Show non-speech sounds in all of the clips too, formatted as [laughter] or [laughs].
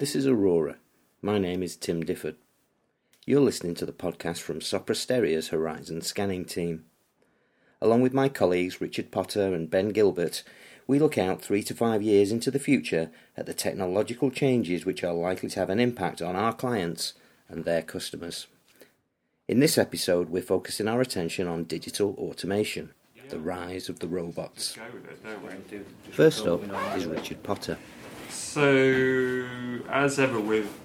This is Aurora. My name is Tim Difford. You're listening to the podcast from Sopra Steria's Horizon Scanning team. Along with my colleagues Richard Potter and Ben Gilbert, we look out three to five years into the future at the technological changes which are likely to have an impact on our clients and their customers. In this episode, we're focusing our attention on digital automation, the rise of the robots. Go with it, don't we? First up is Richard Potter. So, as ever with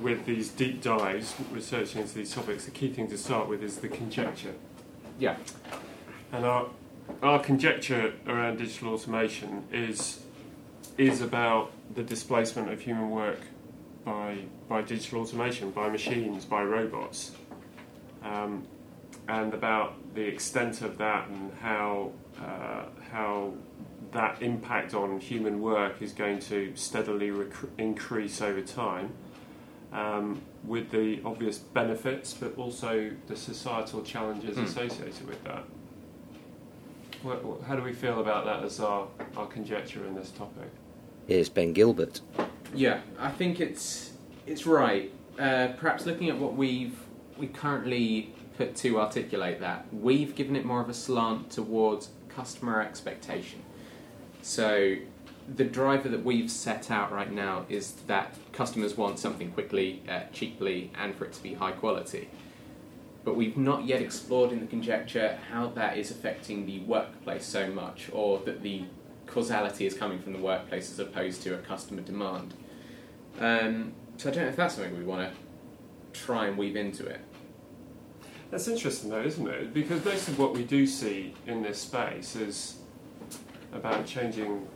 with these deep dives, researching into these topics, the key thing to start with is the conjecture. Yeah. And our our conjecture around digital automation is is about the displacement of human work by by digital automation, by machines, by robots, um, and about the extent of that and how uh, how that impact on human work is going to steadily rec- increase over time. Um, with the obvious benefits, but also the societal challenges Hmm. associated with that. What, what, how do we feel about that as our, our conjecture in this topic? Here's Ben Gilbert. Yeah, I think it's it's right. Uh, perhaps looking at what we've we currently put to articulate that, we've given it more of a slant towards customer expectation. So the driver that we've set out right now is that customers want something quickly, uh, cheaply, and for it to be high quality. But we've not yet explored in the conjecture how that is affecting the workplace so much, or that the causality is coming from the workplace as opposed to a customer demand. Um, so I don't know if that's something we want to try and weave into it. That's interesting, though, isn't it? Because most of what we do see in this space is about changing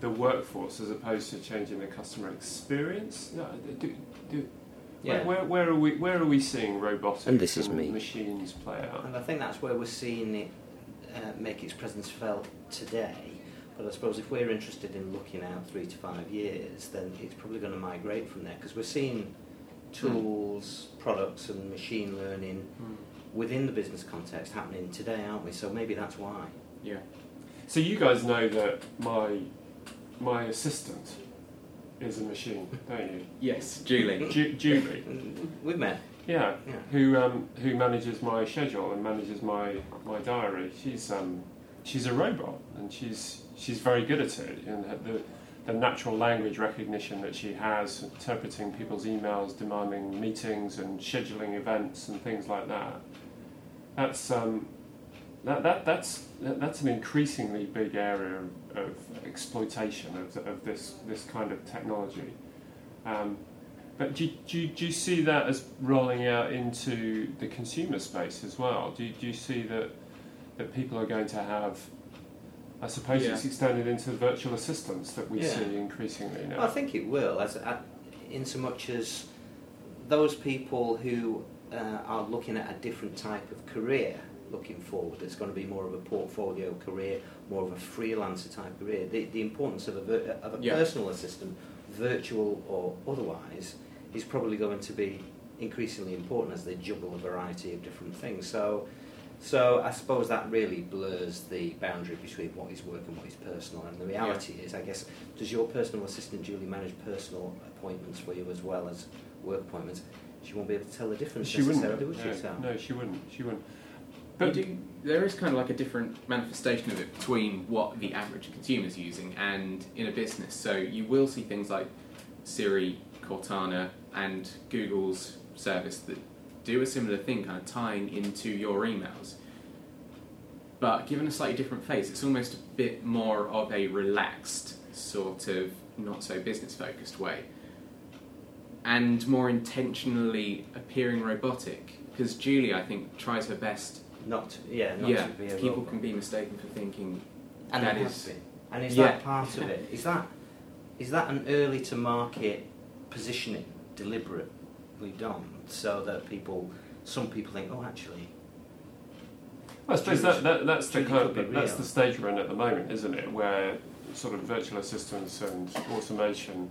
the workforce as opposed to changing the customer experience. No, do, do, Yeah. where, where, where are we? Where are we seeing robotics And this is me. machines play out? And I think that's where we're seeing it uh, make its presence felt today. But I suppose if we're interested in looking out three to five years, then it's probably going to migrate from there because we're seeing tools, products, and machine learning within the business context happening today, aren't we? So maybe that's why. Yeah. So you guys know that my my assistant is a machine, don't you? Yes, Julie. Ju- Julie. We've met. Yeah, Yeah. who um, who manages my schedule and manages my, my diary. She's um, she's a robot and she's she's very good at it. And the the natural language recognition that she has, interpreting people's emails, demanding meetings and scheduling events and things like that. That's um, that, that that's that, that's an increasingly big area of, exploitation of, of this this kind of technology. Um, but do, you- do, do you see that as rolling out into the consumer space as well? Do you, do you see that that people are going to have? I suppose Yeah. it's extended into virtual assistants that we Yeah. see increasingly now. I think it will, as uh, in so much as those people who uh, are looking at a different type of career looking forward, it's going to be more of a portfolio career, more of a freelancer type career. The, the importance of a, vir- of a Yeah. personal assistant, virtual or otherwise, is probably going to be increasingly important as they juggle a variety of different things. So. So I suppose that really blurs the boundary between what is work and what is personal. And the reality is, I guess, does your personal assistant Julie manage personal appointments for you as well as work appointments? She won't be able to tell the difference she wouldn't. necessarily, would she? no, no, she wouldn't. She wouldn't. But But do, there is kind of like a different manifestation of it between what the average consumer is using and in a business. So you will see things like Siri, Cortana, and Google's service that do a similar thing, kind of tying into your emails. But given a slightly different face, it's almost a bit more of a relaxed, sort of not so business focused way. And more intentionally appearing robotic. Because Julie, I think, tries her best Not, to- yeah, not yeah, to be a people robot. can be mistaken for thinking and that it has is- been. And is Yeah. that part of it? Is that is that an early to market positioning, deliberately done, so that people, some people think, oh, actually, I suppose that, that that's the Julie kind of, be that's the stage we're in at the moment, isn't it? Where sort of virtual assistants and automation,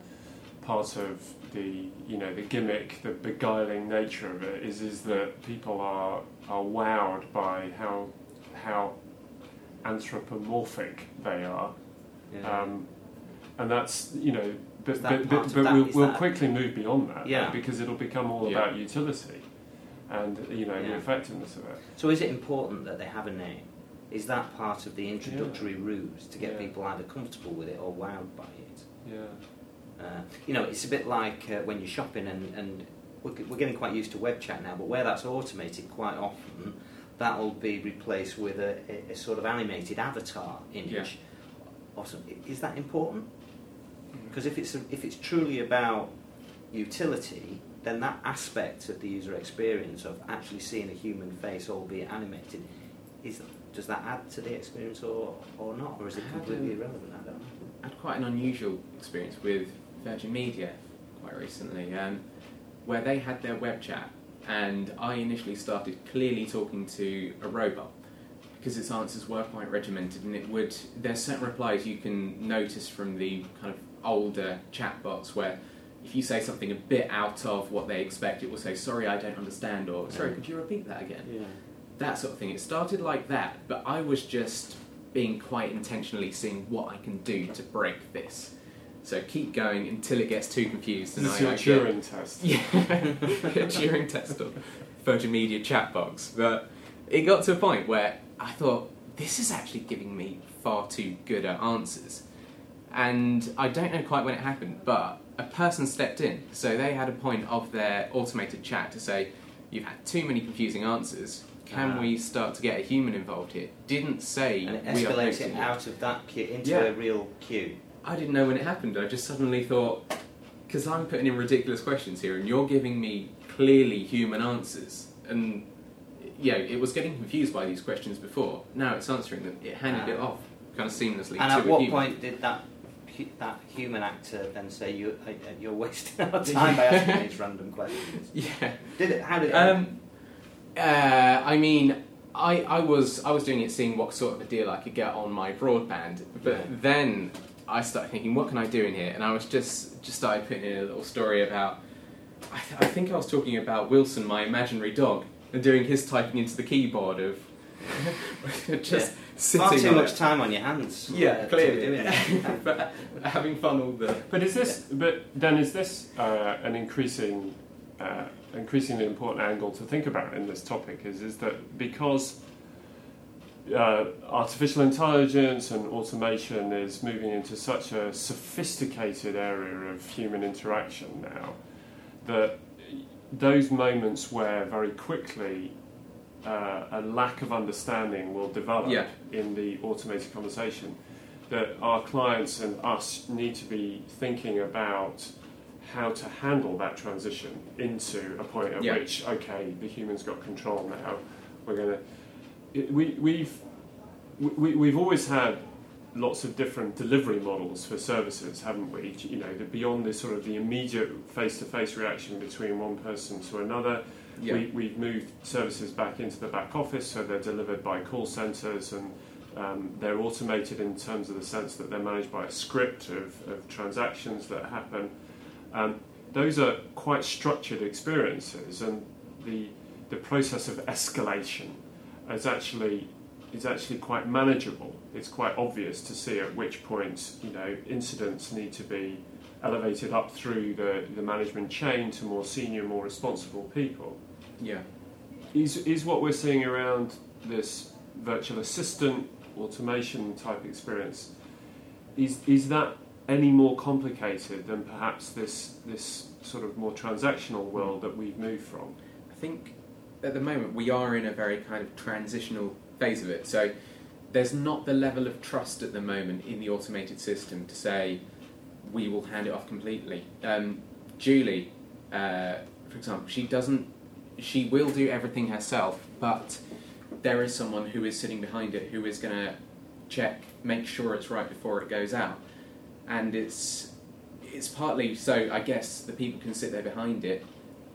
part of the you know the gimmick, the beguiling nature of it is is that people are are wowed by how how anthropomorphic they are, yeah. um, and that's you know but, but, but, but that? we'll, we'll that- quickly move beyond that Yeah. because it'll become all Yeah. about utility and you know the effectiveness of it. So is it important that they have a name? Is that part of the introductory ruse to get people either comfortable with it or wowed by it? Yeah. Uh, you know, it's a bit like uh, when you're shopping and, and we're, we're getting quite used to web chat now, but where that's automated quite often, that'll be replaced with a, a, sort of animated avatar image. Yeah. Or some, i- is that important? Because if it's, a, if it's truly about utility, then that aspect of the user experience of actually seeing a human face, albeit animated, is does that add to the experience or, or not? Or is it completely don't- irrelevant? I don't know. I had quite an unusual experience with Virgin Media quite recently, um, where they had their web chat, and I initially started clearly talking to a robot because its answers were quite regimented, and it would there's certain replies you can notice from the kind of older chatbots where. If you say something a bit out of what they expect, it will say, "Sorry, I don't understand," or "Sorry, could you repeat that again?" Yeah. that sort of thing. It started like that, but I was just being quite intentionally seeing what I can do to break this. So keep going until it gets too confused. And This is I, your I get- Turing test. [laughs] yeah, [laughs] a Turing test of Virgin Media chat box. But it got to a point where I thought, this is actually giving me far too good at answers. And I don't know quite when it happened, but a person stepped in. So they had a point of their automated chat to say, you've had too many confusing answers. Can Ah. we start to get a human involved here? Didn't say And it we are escalates posting it it. out of that queue into Yeah. a real queue. I didn't know when it happened. I just suddenly thought, because I'm putting in ridiculous questions here, and you're giving me clearly human answers, and yeah, it was getting confused by these questions before. Now it's answering them. It handed it Ah. off kind of seamlessly And at what human. point did that that human actor then say you uh, uh, you're wasting our [laughs] time by asking [laughs] these random questions? Yeah. Did it? How did it? Um, uh, I mean, I, I was I was doing it, seeing what sort of a deal I could get on my broadband, but Yeah. then I started thinking, what can I do in here? And I was just just started putting in a little story about. I, th- I think I was talking about Wilson, my imaginary dog, and doing his typing into the keyboard of [laughs] just sitting Far too on much it. time on your hands. Yeah, uh, clearly. be doing it. [laughs] but having fun all the But is this? But then is this uh, an increasing, uh, increasingly important angle to think about in this topic? Is is that because uh, artificial intelligence and automation is moving into such a sophisticated area of human interaction now that those moments where very quickly uh, a lack of understanding will develop Yeah. in the automated conversation that our clients and us need to be thinking about how to handle that transition into a point at Yeah. which okay the human's got control now we're going to we, we've we, we've always had lots of different delivery models for services haven't we you know the, beyond this sort of the immediate face-to-face reaction between one person to another yeah. we, we've moved services back into the back office, so they're delivered by call centres and um, they're automated in terms of the sense that they're managed by a script of, of transactions that happen. Um, those are quite structured experiences, and the, the process of escalation is actually is actually quite manageable. It's quite obvious to see at which point you know incidents need to be elevated up through the, the management chain to more senior, more responsible people. yeah. Is, is what we're seeing around this virtual assistant automation type experience, is, is that any more complicated than perhaps this, this sort of more transactional world that we've moved from? I think at the moment we are in a very kind of transitional phase of it. So there's not the level of trust at the moment in the automated system to say we will hand it off completely. Um, Julie, uh, for example, she doesn't. She will do everything herself, but there is someone who is sitting behind it who is going to check, make sure it's right before it goes out, and it's it's partly so. I guess the people can sit there behind it,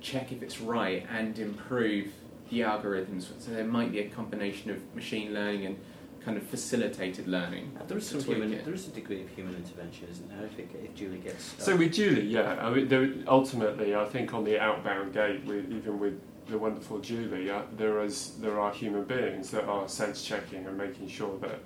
check if it's right, and improve the algorithms. So there might be a combination of machine learning and kind of facilitated learning. There is to some tweak human. it. There is a degree of human intervention, isn't there? If, it, if Julie gets stuck. So with Julie, yeah, I mean, there, ultimately, I think on the outbound gate, with, even with the wonderful Julie, uh, there is there are human beings that are sense checking and making sure that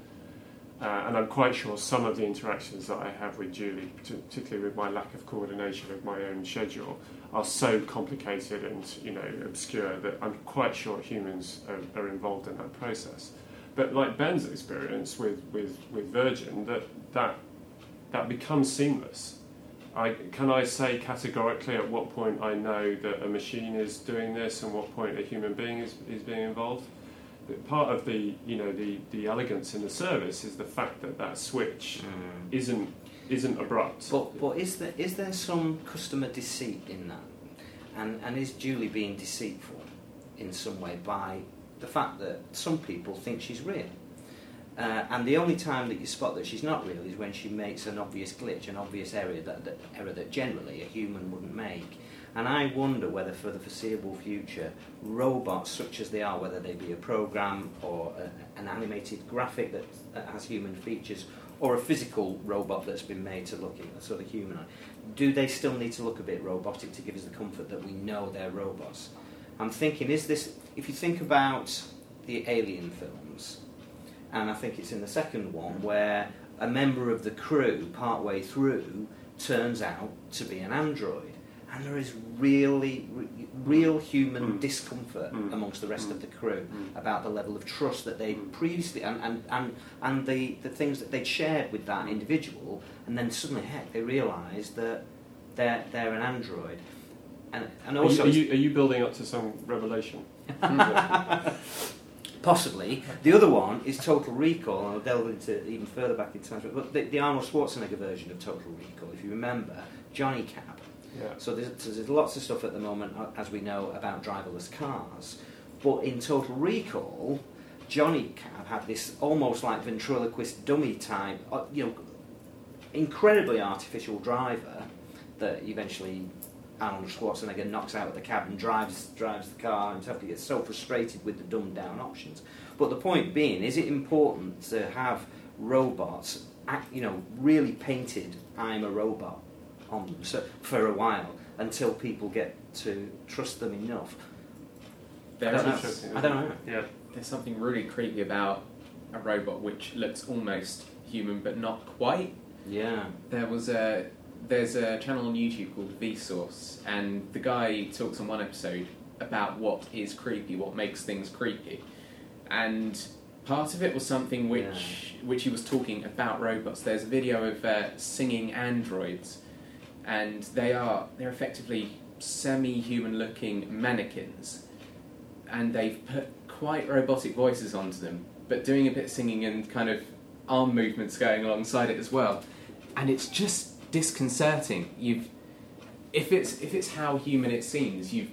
Uh, and I'm quite sure some of the interactions that I have with Julie, particularly with my lack of coordination of my own schedule, are so complicated and you know obscure that I'm quite sure humans are, are involved in that process. But like Ben's experience with, with, with Virgin, that, that that becomes seamless. I, can I say categorically at what point I know that a machine is doing this and what point a human being is, is being involved? Part of the you know the, the elegance in the service is the fact that that switch mm. isn't isn't abrupt. But but is there is there some customer deceit in that, and and is Julie being deceitful in some way by the fact that some people think she's real? Uh, and the only time that you spot that she's not real is when she makes an obvious glitch, an obvious error that, that error that generally a human wouldn't make. And I wonder whether for the foreseeable future, robots such as they are, whether they be a program or a, an animated graphic that, has human features, or a physical robot that's been made to look sort of human, do they still need to look a bit robotic to give us the comfort that we know they're robots? I'm thinking, is this, if you think about the Alien films, and I think it's in the second one where a member of the crew, partway through, turns out to be an android and there is really real human mm. discomfort mm. amongst the rest mm. of the crew mm. about the level of trust that they mm. previously and, and, and, and the, the things that they'd shared with that individual and then suddenly heck they realise that they're, they're an android and, and also are you, are you, are you building up to some revelation [laughs] Possibly. The other one is Total Recall, and I'll delve into even further back in time. But the, the Arnold Schwarzenegger version of Total Recall, if you remember, Johnny Cab yeah. So there's, there's lots of stuff at the moment, uh, as we know, about driverless cars. But in Total Recall, Johnny Cab had this almost like ventriloquist dummy type, uh, you know, incredibly artificial driver that eventually Arnold Schwarzenegger knocks out of the cab and drives drives the car himself. He gets so frustrated with the dumbed down options. But the point being, is it important to have robots, act, you know, really painted? I'm a robot on them so, for a while until people get to trust them enough. Very I don't know. I don't know. Yeah. There's something really creepy about a robot which looks almost human but not quite. Yeah. There was a there's a channel on YouTube called Vsauce, and the guy talks on one episode about what is creepy, what makes things creepy, and part of it was something which yeah. which he was talking about robots. There's a video of uh, singing androids and they are they're effectively semi-human looking mannequins and they've put quite robotic voices onto them but doing a bit of singing and kind of arm movements going alongside it as well and it's just disconcerting. You've if it's if it's how human it seems you've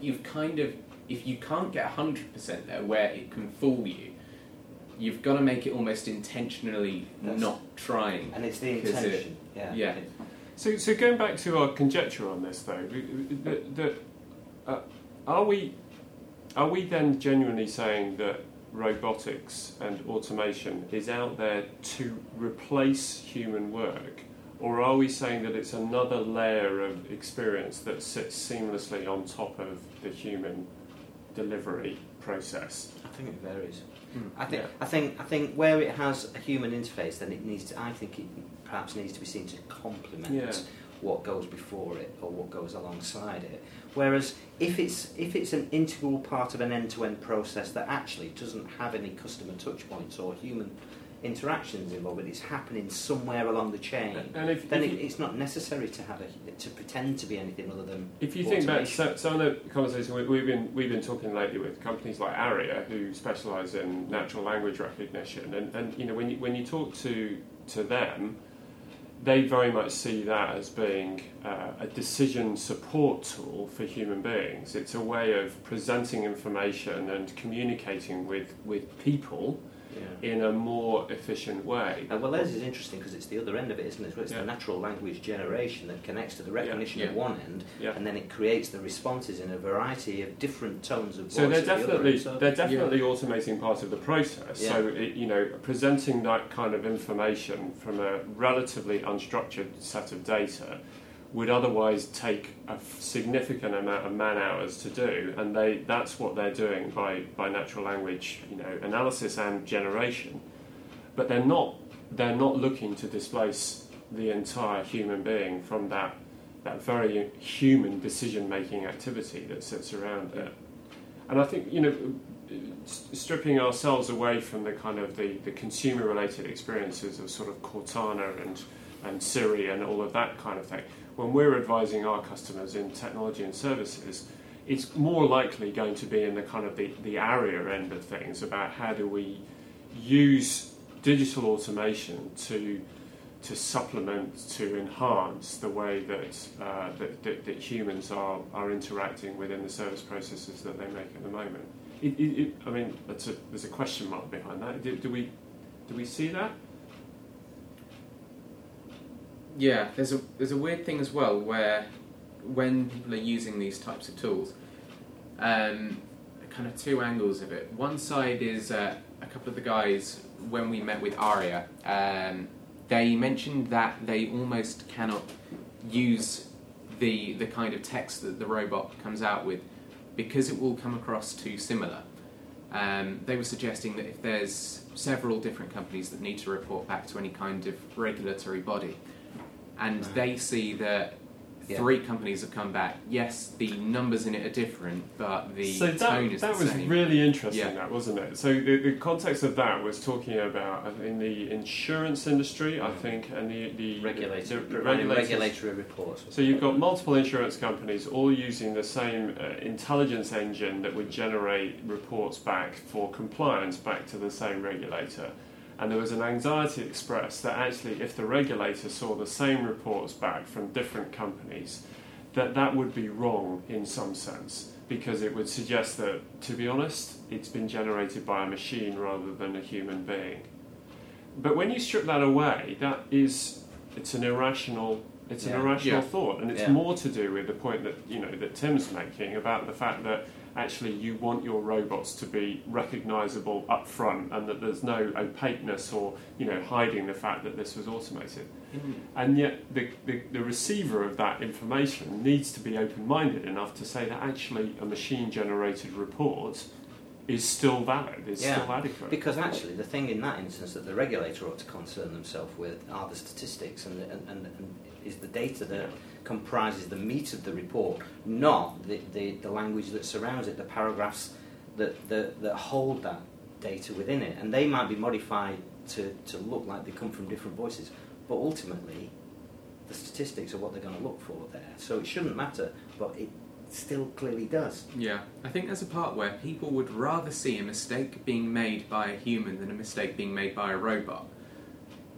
you've kind of if you can't get 100% there where it can fool you you've got to make it almost intentionally That's, not trying and it's the intention it, yeah. yeah. So, so going back to our conjecture on this, though, that, that uh, are we are we then genuinely saying that robotics and automation is out there to replace human work, or are we saying that it's another layer of experience that sits seamlessly on top of the human delivery process? I think it varies. Mm. I think yeah. I think I think where it has a human interface, then it needs to. I think it perhaps needs to be seen to complement yeah. what goes before it or what goes alongside it. Whereas if it's if it's an integral part of an end-to-end process that actually doesn't have any customer touch points or human interactions involved, but it's happening somewhere along the chain, and if, then if it, it's not necessary to have a, to pretend to be anything other than. If you think about some of the conversations we, have been we've been talking lately with companies like Arria who specialise in natural language recognition, and, and you know when you, when you talk to to them, they very much see that as being uh, a decision support tool for human beings. It's a way of presenting information and communicating with, with people yeah. in a more efficient way. And well, theirs is interesting because it's the other end of it, isn't it? It's yeah. the natural language generation that connects to the recognition yeah. at one end, and then it creates the responses in a variety of different tones of voice. So they're definitely the so they're definitely automating part of the process. So it, you know, presenting that kind of information from a relatively unstructured set of data would otherwise take a significant amount of man hours to do, and they that's what they're doing by, by natural language you know analysis and generation. but they're not they're not looking to displace the entire human being from that that very human decision making activity that sits around it. And I think you know, stripping ourselves away from the kind of the, the consumer related experiences of sort of Cortana and and Siri and all of that kind of thing. When we're advising our customers in technology and services, it's more likely going to be in the kind of the, the area end of things about how do we use digital automation to to supplement, to enhance the way that, uh, that, that, that, humans are, are interacting within the service processes that they make at the moment. It, it, it, I mean, a, there's a question mark behind that. Do, do, we, do we see that? Yeah, there's a, there's a weird thing as well where when people are using these types of tools, um, kind of two angles of it. One side is uh, a couple of the guys when we met with Arria. Um, they mentioned that they almost cannot use the the kind of text that the robot comes out with because it will come across too similar. Um, they were suggesting that if there's several different companies that need to report back to any kind of regulatory body, and they see that yeah. three companies have come back. Yes, the numbers in it are different, but the so that, tone is that the was same. really interesting. Yeah. That wasn't it. So the, the context of that was talking about uh, in the insurance industry, I think, and the the regulatory, the, the regulatory reports. So you've got multiple insurance companies all using the same uh, intelligence engine that would generate reports back for compliance back to the same regulator. And there was an anxiety expressed that actually, if the regulator saw the same reports back from different companies, that that would be wrong in some sense because it would suggest that, to be honest, it's been generated by a machine rather than a human being. But when you strip that away, that is it's an irrational it's yeah. an irrational yeah. thought, and it's yeah. more to do with the point that you know that Tim's making about the fact that actually you want your robots to be recognizable up front and that there's no opaqueness or you know hiding the fact that this was automated mm. and yet the, the, the, receiver of that information needs to be open-minded enough to say that actually a machine generated report is still valid is yeah. still adequate because actually the thing in that instance that the regulator ought to concern themselves with are the statistics and, and, and, and is the data that comprises the meat of the report, not the, the, the language that surrounds it, the paragraphs that, that, that hold that data within it. And they might be modified to, to look like they come from different voices, but ultimately, the statistics are what they're going to look for there. So it shouldn't matter, but it still clearly does. Yeah, I think there's a part where people would rather see a mistake being made by a human than a mistake being made by a robot.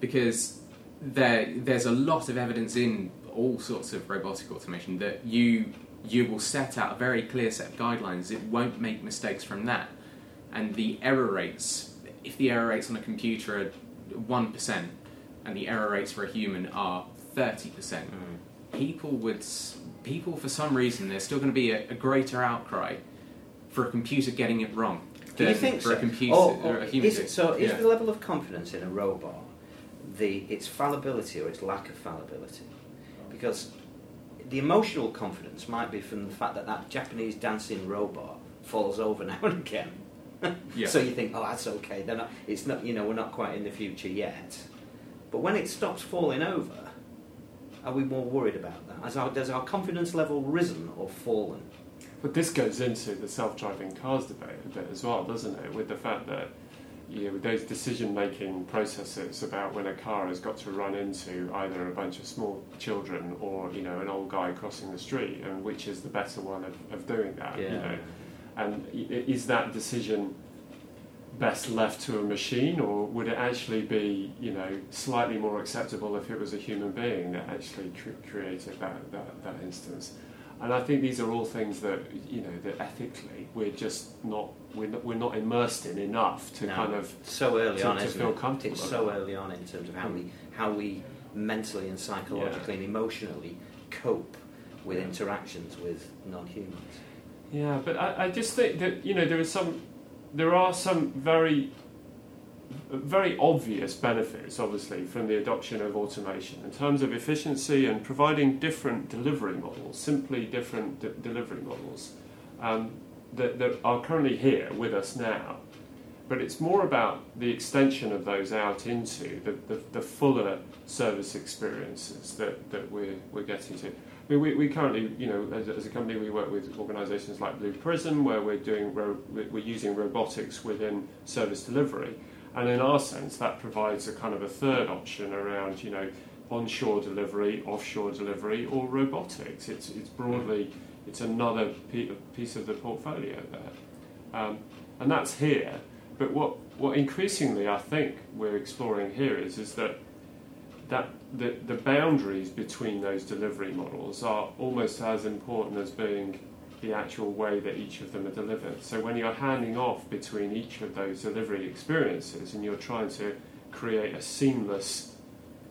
Because there, there's a lot of evidence in all sorts of robotic automation that you you will set out a very clear set of guidelines. It won't make mistakes from that, and the error rates. If the error rates on a computer are one percent, and the error rates for a human are thirty percent, mm. people would people for some reason there's still going to be a, a, greater outcry for a computer getting it wrong. Do you think for so? a computer or, or a human? Is, so is yeah. the level of confidence in a robot the its fallibility or its lack of fallibility? because the emotional confidence might be from the fact that that Japanese dancing robot falls over [laughs] now and again. yeah. So you think, oh, that's okay. They're not, it's not, you know, we're not quite in the future yet. But when it stops falling over, are we more worried about that? Has our, does our confidence level risen or fallen? But this goes into the self-driving cars debate a bit as well, doesn't it? With the fact that you know, those decision making processes about when a car has got to run into either a bunch of small children or you know an old guy crossing the street and which is the better one of, of doing that yeah. you know and is that decision best left to a machine or would it actually be you know slightly more acceptable if it was a human being that actually cr- created that, that, that instance and I think these are all things that you know that ethically we're just not we're not, we're not immersed in enough to no, kind of so early to, on, to feel it? comfortable. It's so early on in terms of how we how we mentally and psychologically yeah. and emotionally cope with interactions with non-humans. Yeah, but I, I just think that you know there is some there are some very very obvious benefits, obviously, from the adoption of automation in terms of efficiency and providing different delivery models, simply different de- delivery models um, that, that, are currently here with us now. But it's more about the extension of those out into the, the, the fuller service experiences that, that we're, we're getting to. I mean, we, we currently, you know, as, as a company, we work with organisations like Blue Prism, where we're doing ro- we're using robotics within service delivery, and in our sense, that provides a kind of a third option around, you know, onshore delivery, offshore delivery, or robotics. It's it's broadly it's another piece of the portfolio there, um, and that's here. But what, what increasingly I think we're exploring here is, is that, that the, the boundaries between those delivery models are almost as important as being the actual way that each of them are delivered. So when you're handing off between each of those delivery experiences and you're trying to create a seamless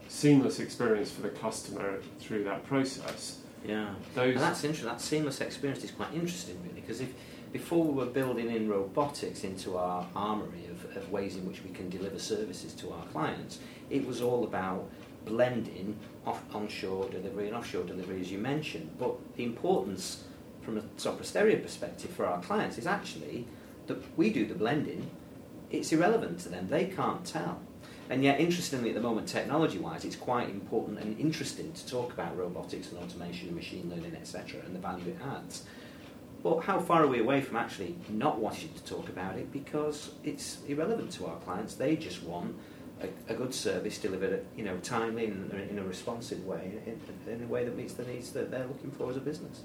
seamless experience for the customer through that process. Yeah, those and that's interesting. That seamless experience is quite interesting, really, because if before we were building in robotics into our armory of, of ways in which we can deliver services to our clients, it was all about blending off, onshore delivery and offshore delivery, as you mentioned. But the importance from a Sopra perspective for our clients is actually that we do the blending, it's irrelevant to them, they can't tell. And yet, interestingly, at the moment, technology wise, it's quite important and interesting to talk about robotics and automation and machine learning, etc., and the value it adds. But how far are we away from actually not wanting to talk about it because it's irrelevant to our clients? They just want a, a good service delivered, you know, timely and in a responsive way, in, in, a way that meets the needs that they're looking for as a business.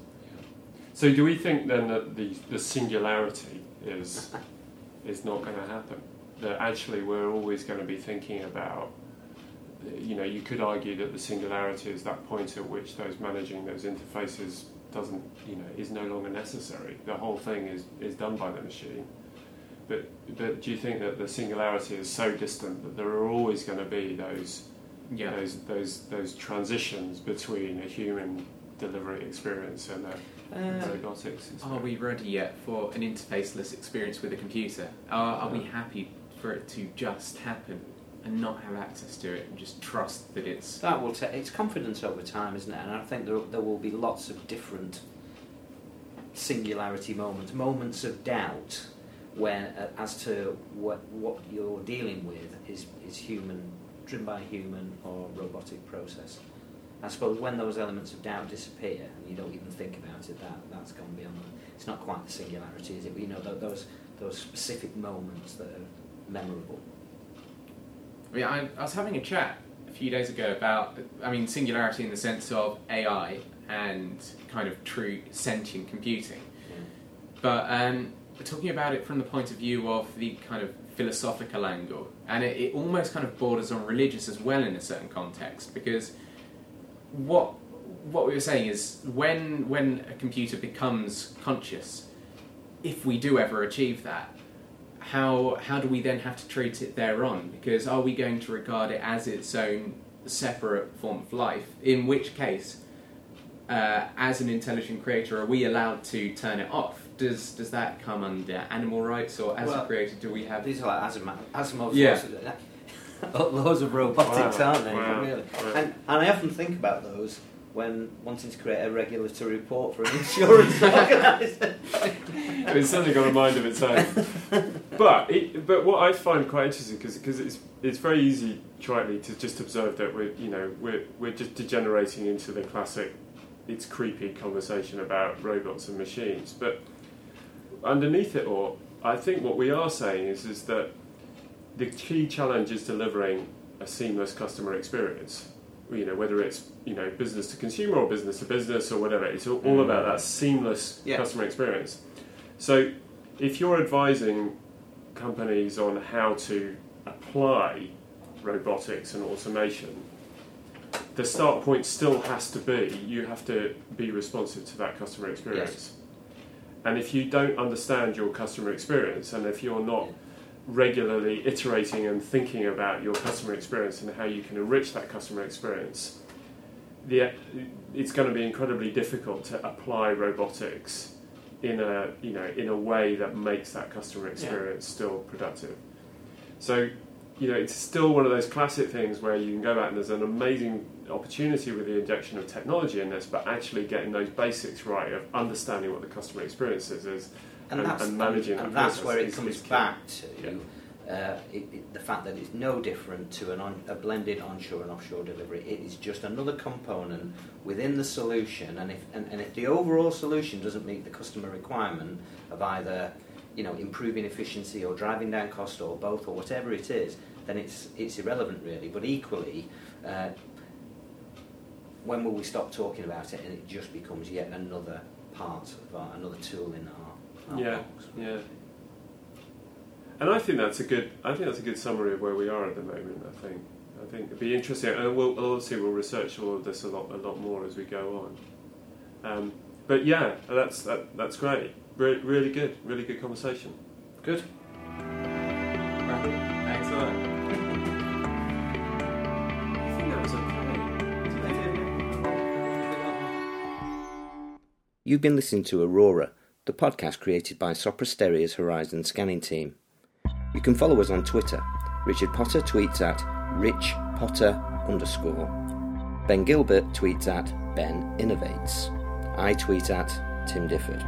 So, do we think then that the, the singularity is [laughs] is not going to happen? That actually we're always going to be thinking about you know, you could argue that the singularity is that point at which those managing those interfaces doesn't, you know, is no longer necessary. The whole thing is, is done by the machine. But, but do you think that the singularity is so distant that there are always going to be those, yeah. those, those, those transitions between a human delivery experience and a uh, robotics experience? Are we ready yet for an interfaceless experience with a computer? Are, are we happy for it to just happen? And not have access to it and just trust that it's that will take it's confidence over time isn't it? And I think there, there will be lots of different singularity moments moments of doubt when uh, as to what what you're dealing with is is human driven by human or robotic process. I suppose when those elements of doubt disappear and you don't even think about it that that's gone beyond it's not quite the singularity is it? But you know those those specific moments that are memorable I mean, I, I was having a chat a few days ago about, I mean, singularity in the sense of AI and kind of true sentient computing. But um, talking about it from the point of view of the kind of philosophical angle, and it, it, almost kind of borders on religious as well in a certain context, because what what we were saying is when when a computer becomes conscious, if we do ever achieve that, how how do we then have to treat it thereon? Because are we going to regard it as its own separate form of life? In which case, uh, as an intelligent creator, are we allowed to turn it off? Does does that come under animal rights, or as well, a creator, do we have these are like Asimov, Asimov's yeah. loads [laughs] of robotics, wow. aren't they? Wow. Really? Wow. And, and I often think about those when wanting to create a regulatory report for an insurance [laughs] organisation. it's certainly got a mind of its own. But it, but what I find quite interesting because it's it's very easy tritely to just observe that we're you know we're we're just degenerating into the classic it's creepy conversation about robots and machines. But underneath it all, I think what we are saying is is that the key challenge is delivering a seamless customer experience you know whether it's you know business to consumer or business to business or whatever it's all, all mm. about that seamless yeah. customer experience so if you're advising companies on how to apply robotics and automation the start point still has to be you have to be responsive to that customer experience yes. and if you don't understand your customer experience and if you're not yeah regularly iterating and thinking about your customer experience and how you can enrich that customer experience, the, it's going to be incredibly difficult to apply robotics in a you know in a way that makes that customer experience yeah. still productive. So you know it's still one of those classic things where you can go back and there's an amazing opportunity with the injection of technology in this, but actually getting those basics right of understanding what the customer experience is is and, and, that's, and managing and, and that's where it comes back to yeah. uh, it, it, the fact that it's no different to an on, a blended onshore and offshore delivery. It is just another component within the solution, and if and, and if the overall solution doesn't meet the customer requirement of either you know improving efficiency or driving down cost or both or whatever it is, then it's it's irrelevant really. But equally. Uh, when will we stop talking about it and it just becomes yet another part of our, another tool in our, our Yeah, box? yeah. And I think that's a good. I think that's a good summary of where we are at the moment. I think. I think it'd be interesting, and we'll obviously we'll research all of this a lot, a lot more as we go on. Um, but yeah, that's that, that's great. Re- really good, really good conversation. Good. Excellent. I think that was okay. You've been listening to Aurora, the podcast created by Sopra Steria's Horizon Scanning Team. You can follow us on Twitter. Richard Potter tweets at Rich Potter underscore. Ben Gilbert tweets at Ben Innovates. I tweet at Tim Difford.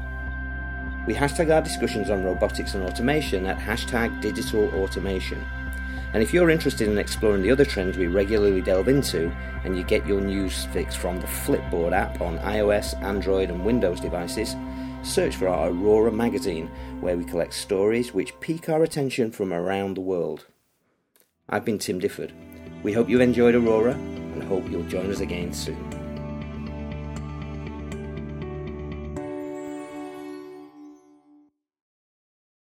We hashtag our discussions on robotics and automation at hashtag digital automation. And if you're interested in exploring the other trends we regularly delve into, and you get your news fix from the Flipboard app on iOS, Android, and Windows devices, search for our Aurora magazine, where we collect stories which pique our attention from around the world. I've been Tim Difford. We hope you've enjoyed Aurora and hope you'll join us again soon.